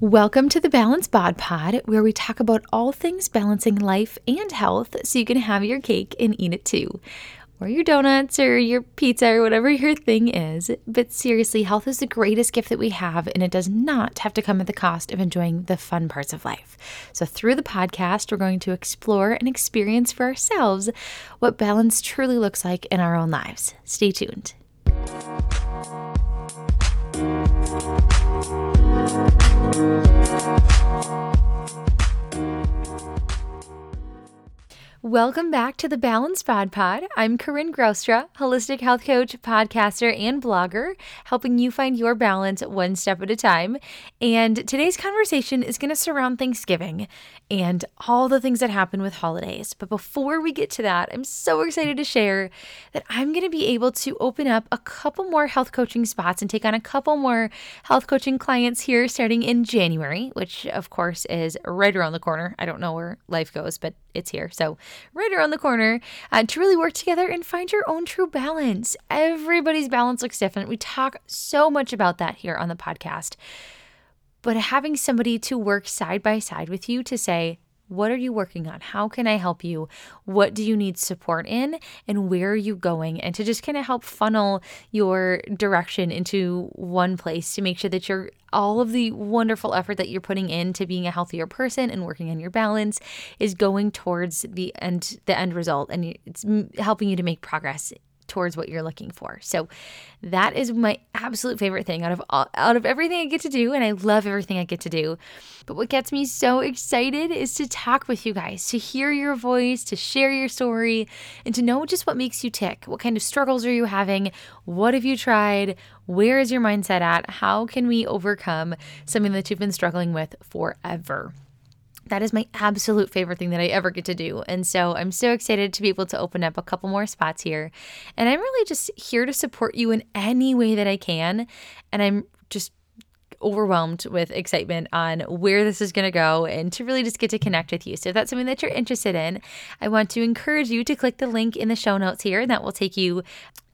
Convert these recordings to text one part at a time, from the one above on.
Welcome to the Balanced Bod Pod, where we talk about all things balancing life and health so you can have your cake and eat it too. Or your donuts or your pizza or whatever your thing is. But seriously, health is the greatest gift that we have, and it does not have to come at the cost of enjoying the fun parts of life. So, through the podcast, we're going to explore and experience for ourselves what balance truly looks like in our own lives. Stay tuned. Thank you. Welcome back to the Balanced Bod Pod. I'm Corinne Grostra, holistic health coach, podcaster, and blogger, helping you find your balance one step at a time. And today's conversation is going to surround Thanksgiving and all the things that happen with holidays. But before we get to that, I'm so excited to share that I'm going to be able to open up a couple more health coaching spots and take on a couple more health coaching clients here starting in January, which of course is right around the corner. I don't know where life goes, but it's here. So, right around the corner uh, to really work together and find your own true balance. Everybody's balance looks different. We talk so much about that here on the podcast. But having somebody to work side by side with you to say, what are you working on? How can I help you? What do you need support in? And where are you going? And to just kind of help funnel your direction into one place to make sure that you're all of the wonderful effort that you're putting into being a healthier person and working on your balance is going towards the end the end result and it's helping you to make progress towards what you're looking for. So that is my absolute favorite thing out of all, out of everything I get to do and I love everything I get to do. But what gets me so excited is to talk with you guys, to hear your voice, to share your story and to know just what makes you tick. What kind of struggles are you having? What have you tried? Where is your mindset at? How can we overcome something that you've been struggling with forever? That is my absolute favorite thing that I ever get to do. And so I'm so excited to be able to open up a couple more spots here. And I'm really just here to support you in any way that I can. And I'm just overwhelmed with excitement on where this is going to go and to really just get to connect with you. So if that's something that you're interested in, I want to encourage you to click the link in the show notes here, and that will take you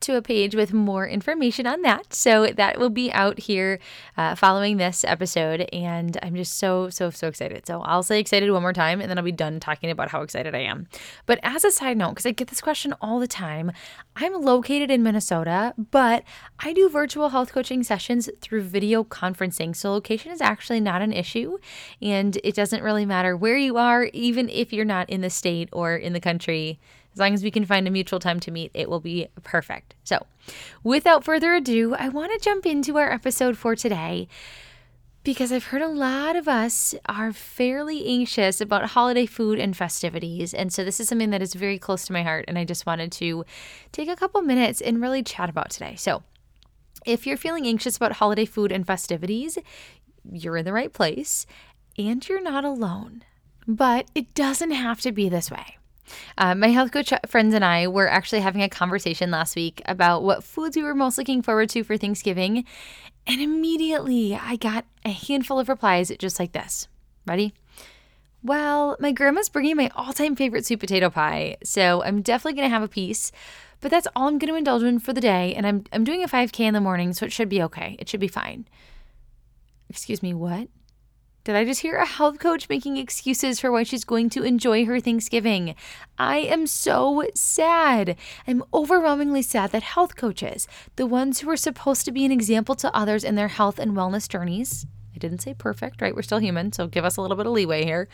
to a page with more information on that. So that will be out here uh, following this episode. And I'm just so, so, so excited. So I'll say excited one more time and then I'll be done talking about how excited I am. But as a side note, because I get this question all the time, I'm located in Minnesota, but I do virtual health coaching sessions through video conferencing. So location is actually not an issue. And it doesn't really matter where you are, even if you're not in the state or in the country as long as we can find a mutual time to meet, it will be perfect. So, without further ado, I want to jump into our episode for today because I've heard a lot of us are fairly anxious about holiday food and festivities. And so, this is something that is very close to my heart. And I just wanted to take a couple minutes and really chat about today. So, if you're feeling anxious about holiday food and festivities, you're in the right place and you're not alone. But it doesn't have to be this way. Uh, my health coach friends and I were actually having a conversation last week about what foods we were most looking forward to for Thanksgiving. And immediately I got a handful of replies just like this. Ready? Well, my grandma's bringing my all time favorite sweet potato pie, so I'm definitely going to have a piece. But that's all I'm going to indulge in for the day. And I'm, I'm doing a 5K in the morning, so it should be okay. It should be fine. Excuse me, what? Did I just hear a health coach making excuses for why she's going to enjoy her Thanksgiving? I am so sad. I'm overwhelmingly sad that health coaches, the ones who are supposed to be an example to others in their health and wellness journeys, I didn't say perfect, right? We're still human, so give us a little bit of leeway here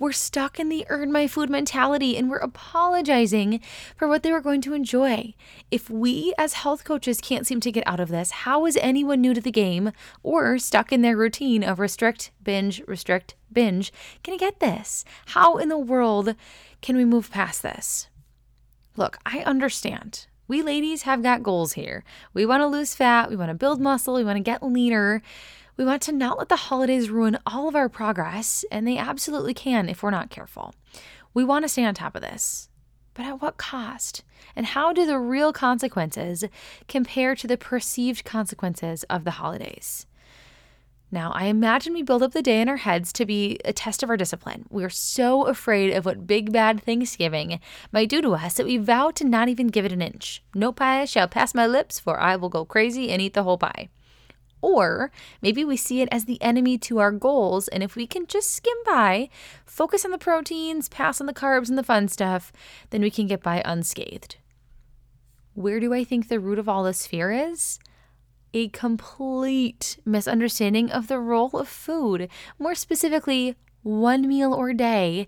we're stuck in the earn my food mentality and we're apologizing for what they were going to enjoy. If we as health coaches can't seem to get out of this, how is anyone new to the game or stuck in their routine of restrict, binge, restrict, binge going to get this? How in the world can we move past this? Look, I understand. We ladies have got goals here. We want to lose fat, we want to build muscle, we want to get leaner. We want to not let the holidays ruin all of our progress, and they absolutely can if we're not careful. We want to stay on top of this. But at what cost? And how do the real consequences compare to the perceived consequences of the holidays? Now, I imagine we build up the day in our heads to be a test of our discipline. We're so afraid of what big bad Thanksgiving might do to us that we vow to not even give it an inch. No pie shall pass my lips, for I will go crazy and eat the whole pie. Or maybe we see it as the enemy to our goals. And if we can just skim by, focus on the proteins, pass on the carbs and the fun stuff, then we can get by unscathed. Where do I think the root of all this fear is? A complete misunderstanding of the role of food, more specifically, one meal or day,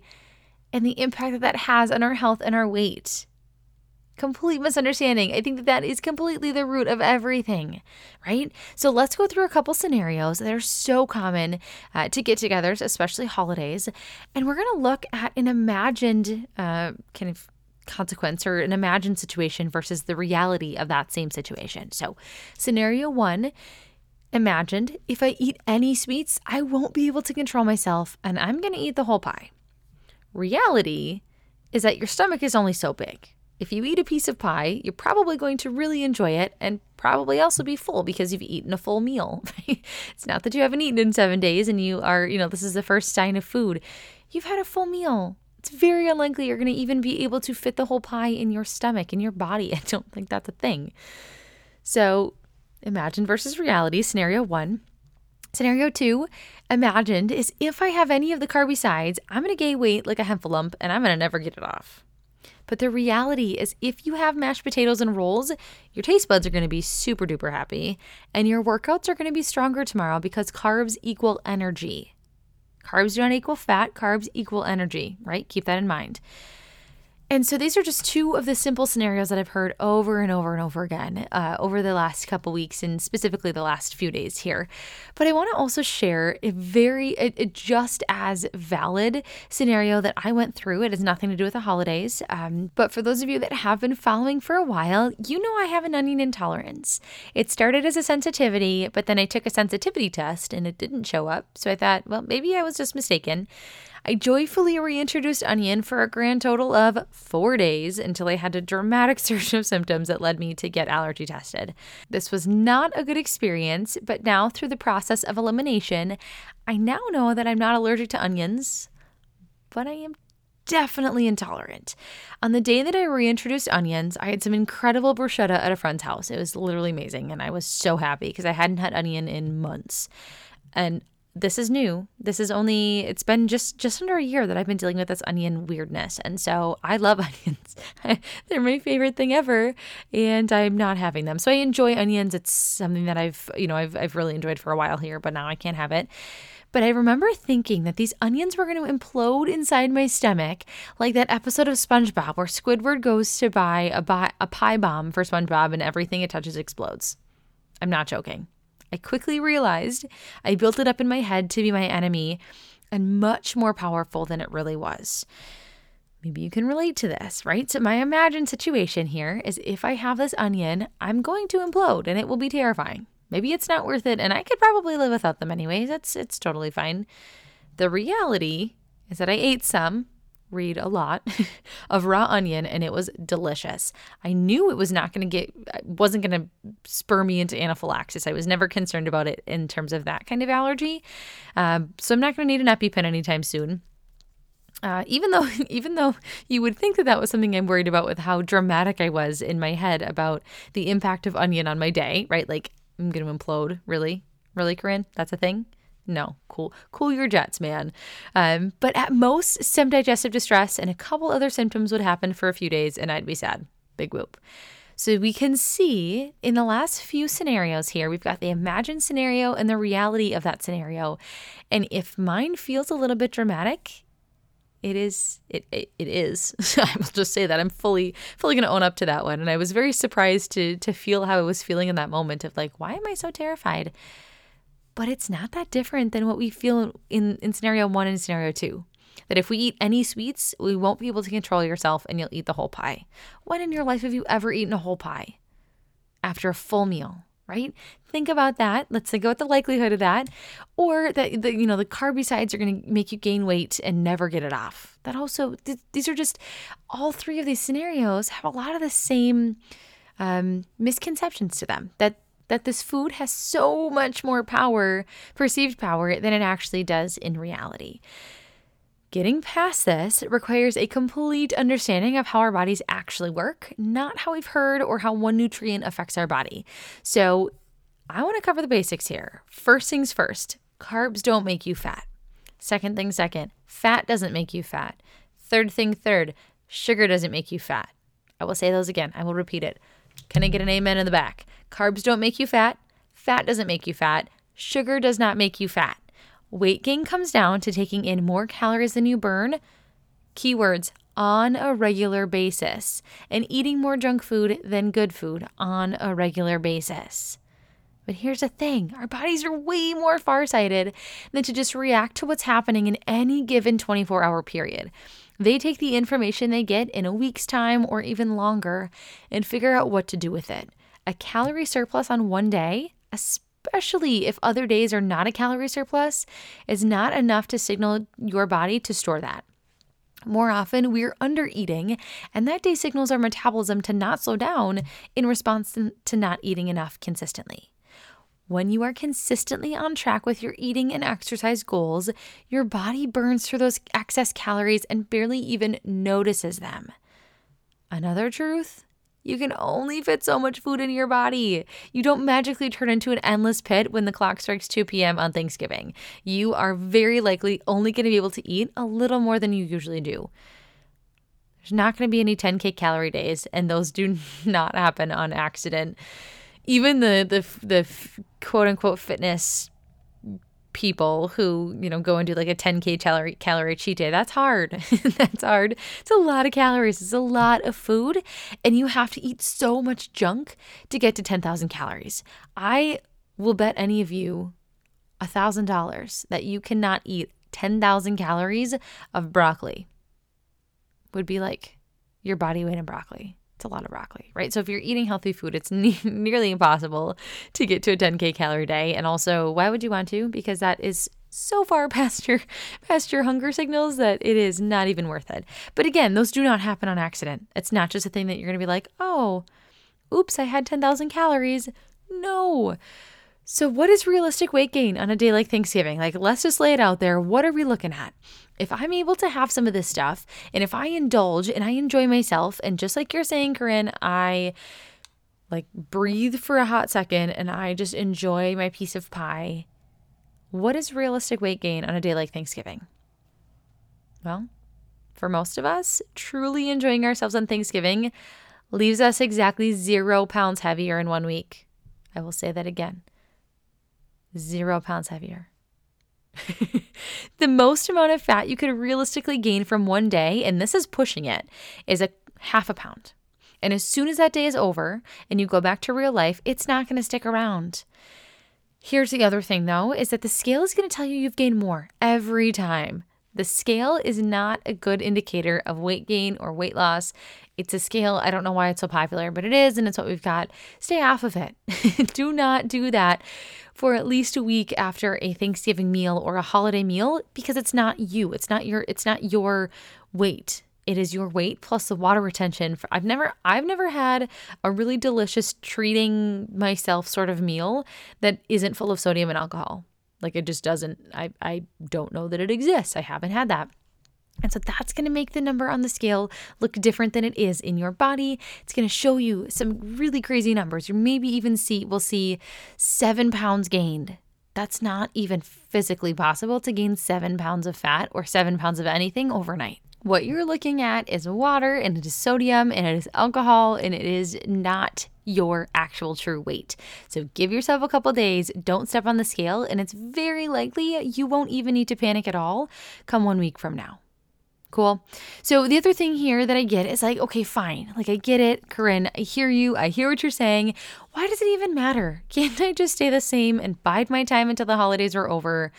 and the impact that that has on our health and our weight complete misunderstanding. I think that that is completely the root of everything, right? So let's go through a couple scenarios that are so common uh, to get togethers, especially holidays. And we're going to look at an imagined uh, kind of consequence or an imagined situation versus the reality of that same situation. So, scenario one imagined if I eat any sweets, I won't be able to control myself and I'm going to eat the whole pie. Reality is that your stomach is only so big if you eat a piece of pie, you're probably going to really enjoy it and probably also be full because you've eaten a full meal. it's not that you haven't eaten in seven days and you are, you know, this is the first sign of food. You've had a full meal. It's very unlikely you're going to even be able to fit the whole pie in your stomach, in your body. I don't think that's a thing. So, imagine versus reality, scenario one. Scenario two, imagined is if I have any of the carby sides, I'm going to gain weight like a heffalump and I'm going to never get it off. But the reality is, if you have mashed potatoes and rolls, your taste buds are going to be super duper happy, and your workouts are going to be stronger tomorrow because carbs equal energy. Carbs do not equal fat, carbs equal energy, right? Keep that in mind. And so these are just two of the simple scenarios that I've heard over and over and over again uh, over the last couple weeks and specifically the last few days here. But I want to also share a very, a, a just as valid scenario that I went through. It has nothing to do with the holidays. Um, but for those of you that have been following for a while, you know I have an onion intolerance. It started as a sensitivity, but then I took a sensitivity test and it didn't show up. So I thought, well, maybe I was just mistaken. I joyfully reintroduced onion for a grand total of four days until I had a dramatic surge of symptoms that led me to get allergy tested. This was not a good experience, but now through the process of elimination, I now know that I'm not allergic to onions, but I am definitely intolerant. On the day that I reintroduced onions, I had some incredible bruschetta at a friend's house. It was literally amazing, and I was so happy because I hadn't had onion in months. And this is new. This is only it's been just just under a year that I've been dealing with this onion weirdness. And so I love onions. They're my favorite thing ever and I'm not having them. So I enjoy onions. It's something that I've, you know, I've I've really enjoyed for a while here, but now I can't have it. But I remember thinking that these onions were going to implode inside my stomach, like that episode of SpongeBob where Squidward goes to buy a, buy, a pie bomb for SpongeBob and everything it touches explodes. I'm not joking. I quickly realized I built it up in my head to be my enemy and much more powerful than it really was. Maybe you can relate to this, right? So, my imagined situation here is if I have this onion, I'm going to implode and it will be terrifying. Maybe it's not worth it and I could probably live without them anyways. It's it's totally fine. The reality is that I ate some read a lot of raw onion and it was delicious. I knew it was not going to get wasn't going to spur me into anaphylaxis. I was never concerned about it in terms of that kind of allergy. Um, so I'm not going to need an EpiPen anytime soon. Uh, even though even though you would think that that was something I'm worried about with how dramatic I was in my head about the impact of onion on my day, right? Like I'm going to implode, really? Really, Corinne? That's a thing? No, cool, cool your jets, man. Um, but at most, some digestive distress and a couple other symptoms would happen for a few days, and I'd be sad. Big whoop. So we can see in the last few scenarios here, we've got the imagined scenario and the reality of that scenario. And if mine feels a little bit dramatic, it is it it, it is. I will just say that I'm fully fully going to own up to that one. And I was very surprised to to feel how I was feeling in that moment of like, why am I so terrified? But it's not that different than what we feel in, in scenario one and scenario two. That if we eat any sweets, we won't be able to control yourself and you'll eat the whole pie. When in your life have you ever eaten a whole pie? After a full meal, right? Think about that. Let's think about the likelihood of that. Or that the you know the sides are going to make you gain weight and never get it off. That also th- these are just all three of these scenarios have a lot of the same um, misconceptions to them. That that this food has so much more power, perceived power, than it actually does in reality. Getting past this requires a complete understanding of how our bodies actually work, not how we've heard or how one nutrient affects our body. So, I want to cover the basics here. First things first carbs don't make you fat. Second thing second, fat doesn't make you fat. Third thing third, sugar doesn't make you fat. I will say those again. I will repeat it. Can I get an amen in the back? Carbs don't make you fat. Fat doesn't make you fat. Sugar does not make you fat. Weight gain comes down to taking in more calories than you burn. Keywords on a regular basis and eating more junk food than good food on a regular basis. But here's the thing our bodies are way more farsighted than to just react to what's happening in any given 24 hour period. They take the information they get in a week's time or even longer and figure out what to do with it. A calorie surplus on one day, especially if other days are not a calorie surplus, is not enough to signal your body to store that. More often, we're under eating, and that day signals our metabolism to not slow down in response to not eating enough consistently. When you are consistently on track with your eating and exercise goals, your body burns through those excess calories and barely even notices them. Another truth you can only fit so much food in your body. You don't magically turn into an endless pit when the clock strikes 2 p.m. on Thanksgiving. You are very likely only going to be able to eat a little more than you usually do. There's not going to be any 10k calorie days, and those do not happen on accident even the the the quote unquote fitness people who you know go and do like a 10k calorie calorie cheat day. That's hard. That's hard. It's a lot of calories. It's a lot of food. And you have to eat so much junk to get to 10,000 calories. I will bet any of you a thousand dollars that you cannot eat 10,000 calories of broccoli. Would be like your body weight in broccoli it's a lot of broccoli, right? So if you're eating healthy food, it's ne- nearly impossible to get to a 10k calorie day. And also, why would you want to? Because that is so far past your past your hunger signals that it is not even worth it. But again, those do not happen on accident. It's not just a thing that you're going to be like, "Oh, oops, I had 10,000 calories." No. So, what is realistic weight gain on a day like Thanksgiving? Like, let's just lay it out there. What are we looking at? If I'm able to have some of this stuff and if I indulge and I enjoy myself, and just like you're saying, Corinne, I like breathe for a hot second and I just enjoy my piece of pie, what is realistic weight gain on a day like Thanksgiving? Well, for most of us, truly enjoying ourselves on Thanksgiving leaves us exactly zero pounds heavier in one week. I will say that again zero pounds heavier. the most amount of fat you could realistically gain from one day, and this is pushing it, is a half a pound. And as soon as that day is over and you go back to real life, it's not going to stick around. Here's the other thing though is that the scale is going to tell you you've gained more every time. The scale is not a good indicator of weight gain or weight loss. It's a scale, I don't know why it's so popular, but it is, and it's what we've got. Stay off of it. do not do that for at least a week after a Thanksgiving meal or a holiday meal because it's not you. It's not your it's not your weight. It is your weight plus the water retention. I've never I've never had a really delicious treating myself sort of meal that isn't full of sodium and alcohol. Like it just doesn't I I don't know that it exists. I haven't had that. And so that's going to make the number on the scale look different than it is in your body. It's going to show you some really crazy numbers. You maybe even see, we'll see seven pounds gained. That's not even physically possible to gain seven pounds of fat or seven pounds of anything overnight. What you're looking at is water and it is sodium and it is alcohol and it is not your actual true weight. So give yourself a couple days, don't step on the scale, and it's very likely you won't even need to panic at all come one week from now. Cool. So the other thing here that I get is like, okay, fine. Like I get it, Corinne. I hear you. I hear what you're saying. Why does it even matter? Can't I just stay the same and bide my time until the holidays are over?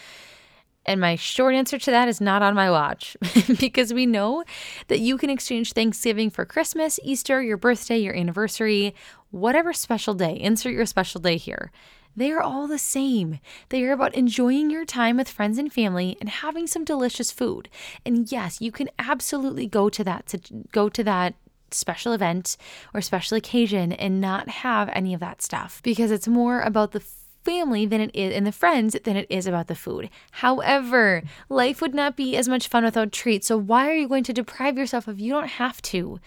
And my short answer to that is not on my watch because we know that you can exchange Thanksgiving for Christmas, Easter, your birthday, your anniversary, whatever special day. Insert your special day here. They are all the same. They are about enjoying your time with friends and family and having some delicious food. And yes, you can absolutely go to that to go to that special event or special occasion and not have any of that stuff because it's more about the family than it is and the friends than it is about the food. However, life would not be as much fun without treats. So why are you going to deprive yourself if you don't have to?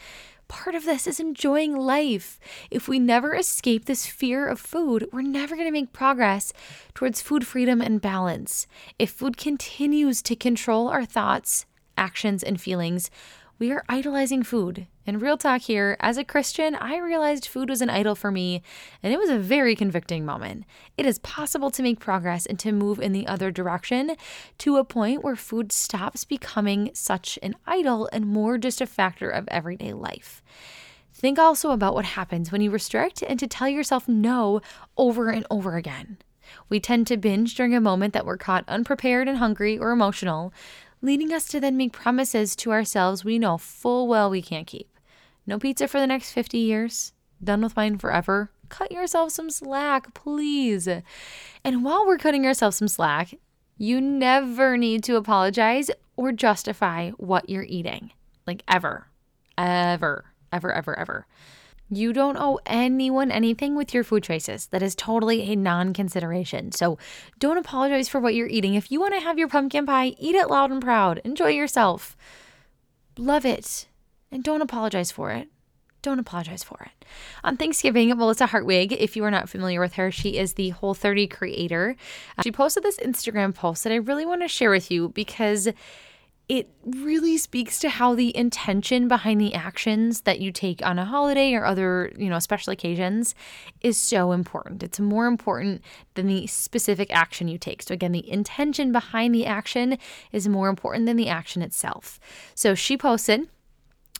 Part of this is enjoying life. If we never escape this fear of food, we're never going to make progress towards food freedom and balance. If food continues to control our thoughts, actions, and feelings, we are idolizing food. And real talk here, as a Christian, I realized food was an idol for me, and it was a very convicting moment. It is possible to make progress and to move in the other direction to a point where food stops becoming such an idol and more just a factor of everyday life. Think also about what happens when you restrict and to tell yourself no over and over again. We tend to binge during a moment that we're caught unprepared and hungry or emotional, leading us to then make promises to ourselves we know full well we can't keep. No pizza for the next 50 years, done with mine forever. Cut yourself some slack, please. And while we're cutting ourselves some slack, you never need to apologize or justify what you're eating. Like ever, ever, ever, ever, ever. You don't owe anyone anything with your food choices. That is totally a non consideration. So don't apologize for what you're eating. If you want to have your pumpkin pie, eat it loud and proud. Enjoy yourself. Love it. And don't apologize for it. Don't apologize for it. On Thanksgiving, Melissa Hartwig, if you are not familiar with her, she is the Whole 30 creator. She posted this Instagram post that I really want to share with you because it really speaks to how the intention behind the actions that you take on a holiday or other, you know, special occasions is so important. It's more important than the specific action you take. So again, the intention behind the action is more important than the action itself. So she posted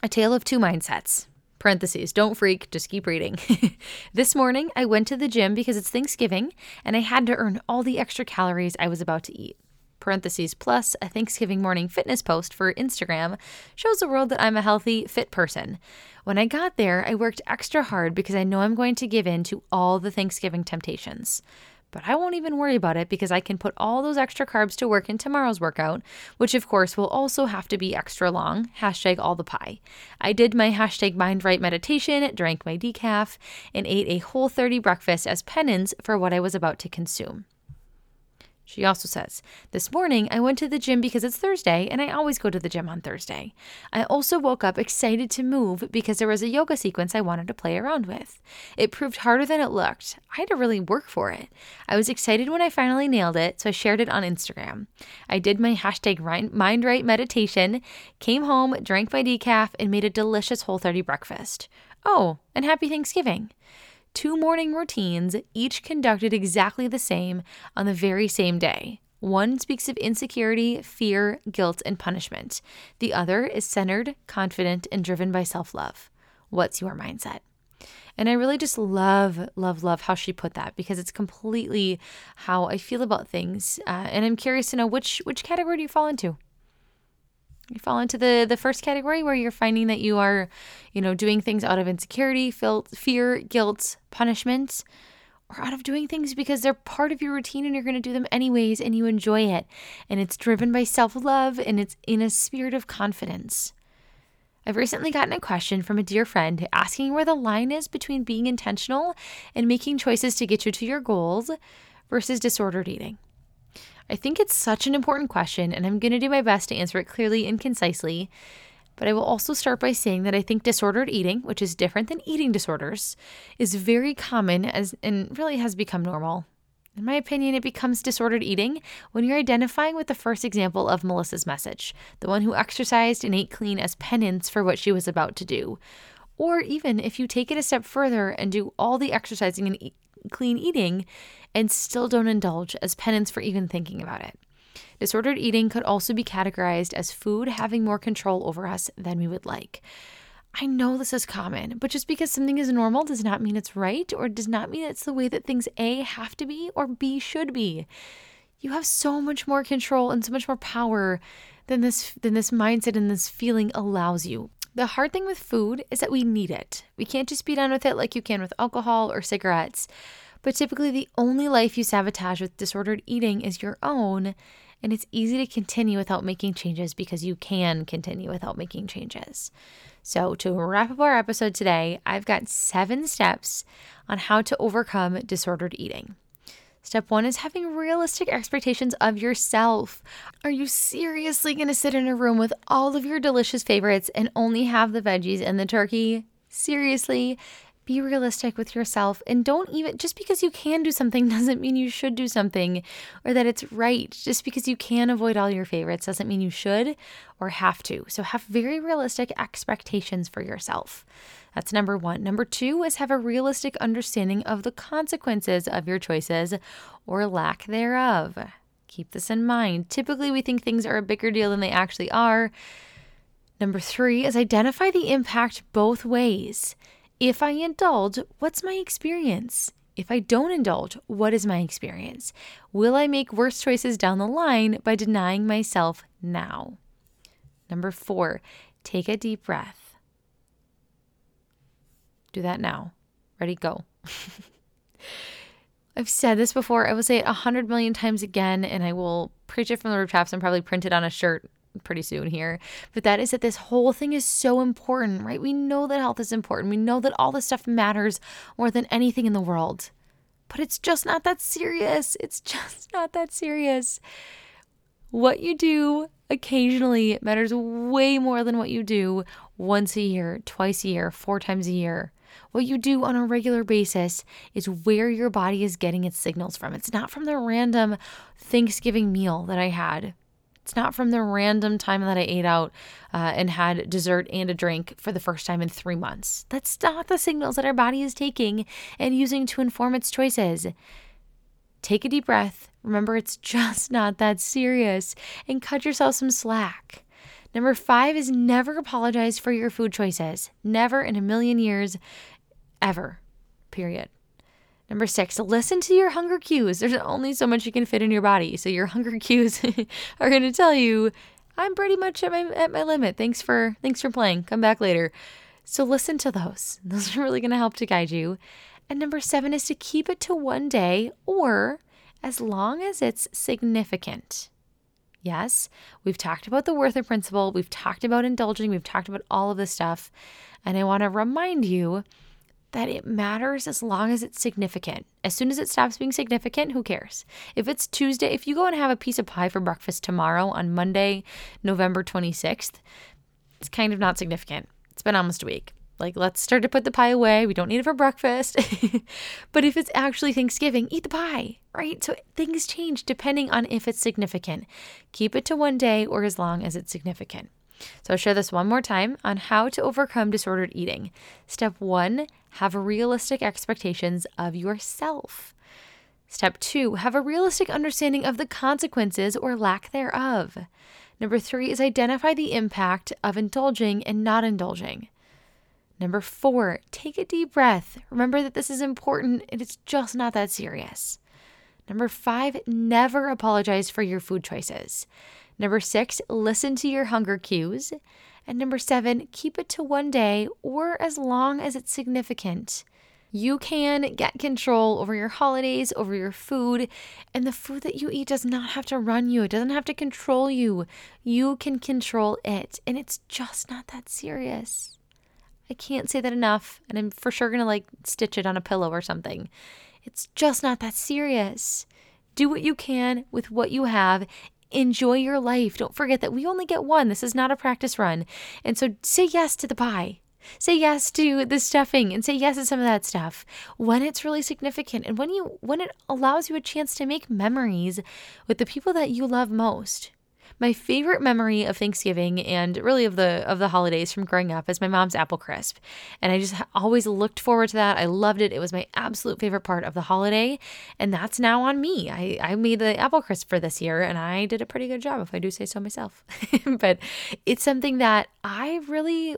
a tale of two mindsets. Parentheses, don't freak, just keep reading. this morning, I went to the gym because it's Thanksgiving and I had to earn all the extra calories I was about to eat parentheses plus a Thanksgiving morning fitness post for Instagram shows the world that I'm a healthy, fit person. When I got there, I worked extra hard because I know I'm going to give in to all the Thanksgiving temptations. But I won't even worry about it because I can put all those extra carbs to work in tomorrow's workout, which of course will also have to be extra long. Hashtag all the pie. I did my hashtag mind right meditation, drank my decaf, and ate a whole 30 breakfast as penance for what I was about to consume. She also says, This morning I went to the gym because it's Thursday and I always go to the gym on Thursday. I also woke up excited to move because there was a yoga sequence I wanted to play around with. It proved harder than it looked. I had to really work for it. I was excited when I finally nailed it, so I shared it on Instagram. I did my hashtag mind right meditation, came home, drank my decaf, and made a delicious Whole 30 breakfast. Oh, and happy Thanksgiving two morning routines, each conducted exactly the same on the very same day. One speaks of insecurity, fear, guilt, and punishment. The other is centered, confident, and driven by self love. What's your mindset? And I really just love, love, love how she put that because it's completely how I feel about things. Uh, and I'm curious to know which which category do you fall into? You fall into the the first category where you're finding that you are, you know, doing things out of insecurity, fear, guilt, punishment, or out of doing things because they're part of your routine and you're going to do them anyways and you enjoy it. And it's driven by self-love and it's in a spirit of confidence. I've recently gotten a question from a dear friend asking where the line is between being intentional and making choices to get you to your goals versus disordered eating. I think it's such an important question, and I'm going to do my best to answer it clearly and concisely. But I will also start by saying that I think disordered eating, which is different than eating disorders, is very common as and really has become normal. In my opinion, it becomes disordered eating when you're identifying with the first example of Melissa's message, the one who exercised and ate clean as penance for what she was about to do. Or even if you take it a step further and do all the exercising and clean eating and still don't indulge as penance for even thinking about it. Disordered eating could also be categorized as food having more control over us than we would like. I know this is common, but just because something is normal does not mean it's right or does not mean it's the way that things A have to be or B should be. You have so much more control and so much more power than this than this mindset and this feeling allows you. The hard thing with food is that we need it. We can't just be done with it like you can with alcohol or cigarettes. But typically, the only life you sabotage with disordered eating is your own, and it's easy to continue without making changes because you can continue without making changes. So, to wrap up our episode today, I've got seven steps on how to overcome disordered eating. Step one is having realistic expectations of yourself. Are you seriously going to sit in a room with all of your delicious favorites and only have the veggies and the turkey? Seriously? Be realistic with yourself and don't even, just because you can do something doesn't mean you should do something or that it's right. Just because you can avoid all your favorites doesn't mean you should or have to. So have very realistic expectations for yourself. That's number one. Number two is have a realistic understanding of the consequences of your choices or lack thereof. Keep this in mind. Typically, we think things are a bigger deal than they actually are. Number three is identify the impact both ways. If I indulge, what's my experience? If I don't indulge, what is my experience? Will I make worse choices down the line by denying myself now? Number four, take a deep breath. Do that now. Ready, go. I've said this before. I will say it a hundred million times again, and I will preach it from the rooftops and probably print it on a shirt pretty soon here. But that is that this whole thing is so important, right? We know that health is important. We know that all this stuff matters more than anything in the world. But it's just not that serious. It's just not that serious. What you do occasionally matters way more than what you do once a year, twice a year, four times a year. What you do on a regular basis is where your body is getting its signals from. It's not from the random Thanksgiving meal that I had it's not from the random time that I ate out uh, and had dessert and a drink for the first time in three months. That's not the signals that our body is taking and using to inform its choices. Take a deep breath. Remember, it's just not that serious and cut yourself some slack. Number five is never apologize for your food choices. Never in a million years, ever. Period. Number six, listen to your hunger cues. There's only so much you can fit in your body. So your hunger cues are going to tell you, I'm pretty much at my at my limit. Thanks for thanks for playing. Come back later. So listen to those. Those are really going to help to guide you. And number 7 is to keep it to one day or as long as it's significant. Yes, we've talked about the Werther principle, we've talked about indulging, we've talked about all of this stuff. And I want to remind you that it matters as long as it's significant. As soon as it stops being significant, who cares? If it's Tuesday, if you go and have a piece of pie for breakfast tomorrow on Monday, November 26th, it's kind of not significant. It's been almost a week. Like, let's start to put the pie away. We don't need it for breakfast. but if it's actually Thanksgiving, eat the pie, right? So things change depending on if it's significant. Keep it to one day or as long as it's significant. So I'll share this one more time on how to overcome disordered eating. Step one, have realistic expectations of yourself. Step two, have a realistic understanding of the consequences or lack thereof. Number three is identify the impact of indulging and not indulging. Number four, take a deep breath. Remember that this is important and it's just not that serious. Number five, never apologize for your food choices. Number six, listen to your hunger cues. And number seven, keep it to one day or as long as it's significant. You can get control over your holidays, over your food, and the food that you eat does not have to run you. It doesn't have to control you. You can control it, and it's just not that serious. I can't say that enough, and I'm for sure gonna like stitch it on a pillow or something. It's just not that serious. Do what you can with what you have enjoy your life. Don't forget that we only get one. This is not a practice run. And so say yes to the pie. Say yes to the stuffing and say yes to some of that stuff when it's really significant and when you when it allows you a chance to make memories with the people that you love most. My favorite memory of Thanksgiving and really of the of the holidays from growing up is my mom's apple crisp. And I just always looked forward to that. I loved it. It was my absolute favorite part of the holiday. And that's now on me. I, I made the apple crisp for this year and I did a pretty good job if I do say so myself. but it's something that I really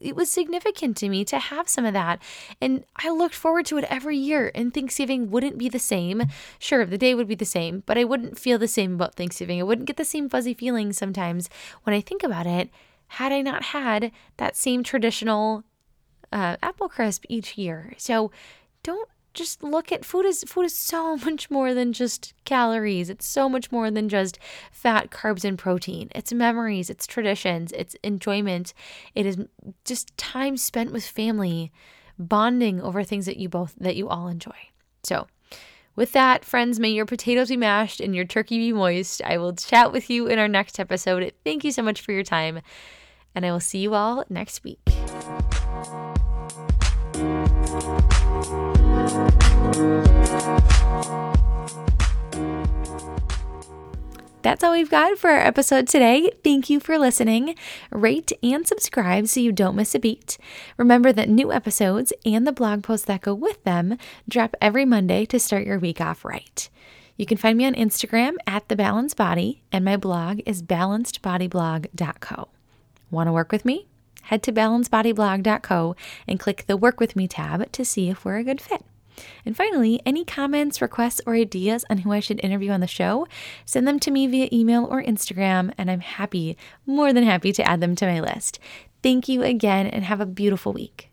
it was significant to me to have some of that. And I looked forward to it every year. And Thanksgiving wouldn't be the same. Sure, the day would be the same, but I wouldn't feel the same about Thanksgiving. I wouldn't get the same fuzzy feelings sometimes when I think about it had I not had that same traditional uh, apple crisp each year. So don't just look at food is food is so much more than just calories. It's so much more than just fat, carbs and protein. It's memories, it's traditions, it's enjoyment. It is just time spent with family, bonding over things that you both that you all enjoy. So, With that, friends, may your potatoes be mashed and your turkey be moist. I will chat with you in our next episode. Thank you so much for your time, and I will see you all next week. That's all we've got for our episode today. Thank you for listening. Rate and subscribe so you don't miss a beat. Remember that new episodes and the blog posts that go with them drop every Monday to start your week off right. You can find me on Instagram at The Balanced Body, and my blog is balancedbodyblog.co. Want to work with me? Head to balancedbodyblog.co and click the Work With Me tab to see if we're a good fit. And finally, any comments, requests, or ideas on who I should interview on the show, send them to me via email or Instagram, and I'm happy, more than happy, to add them to my list. Thank you again, and have a beautiful week.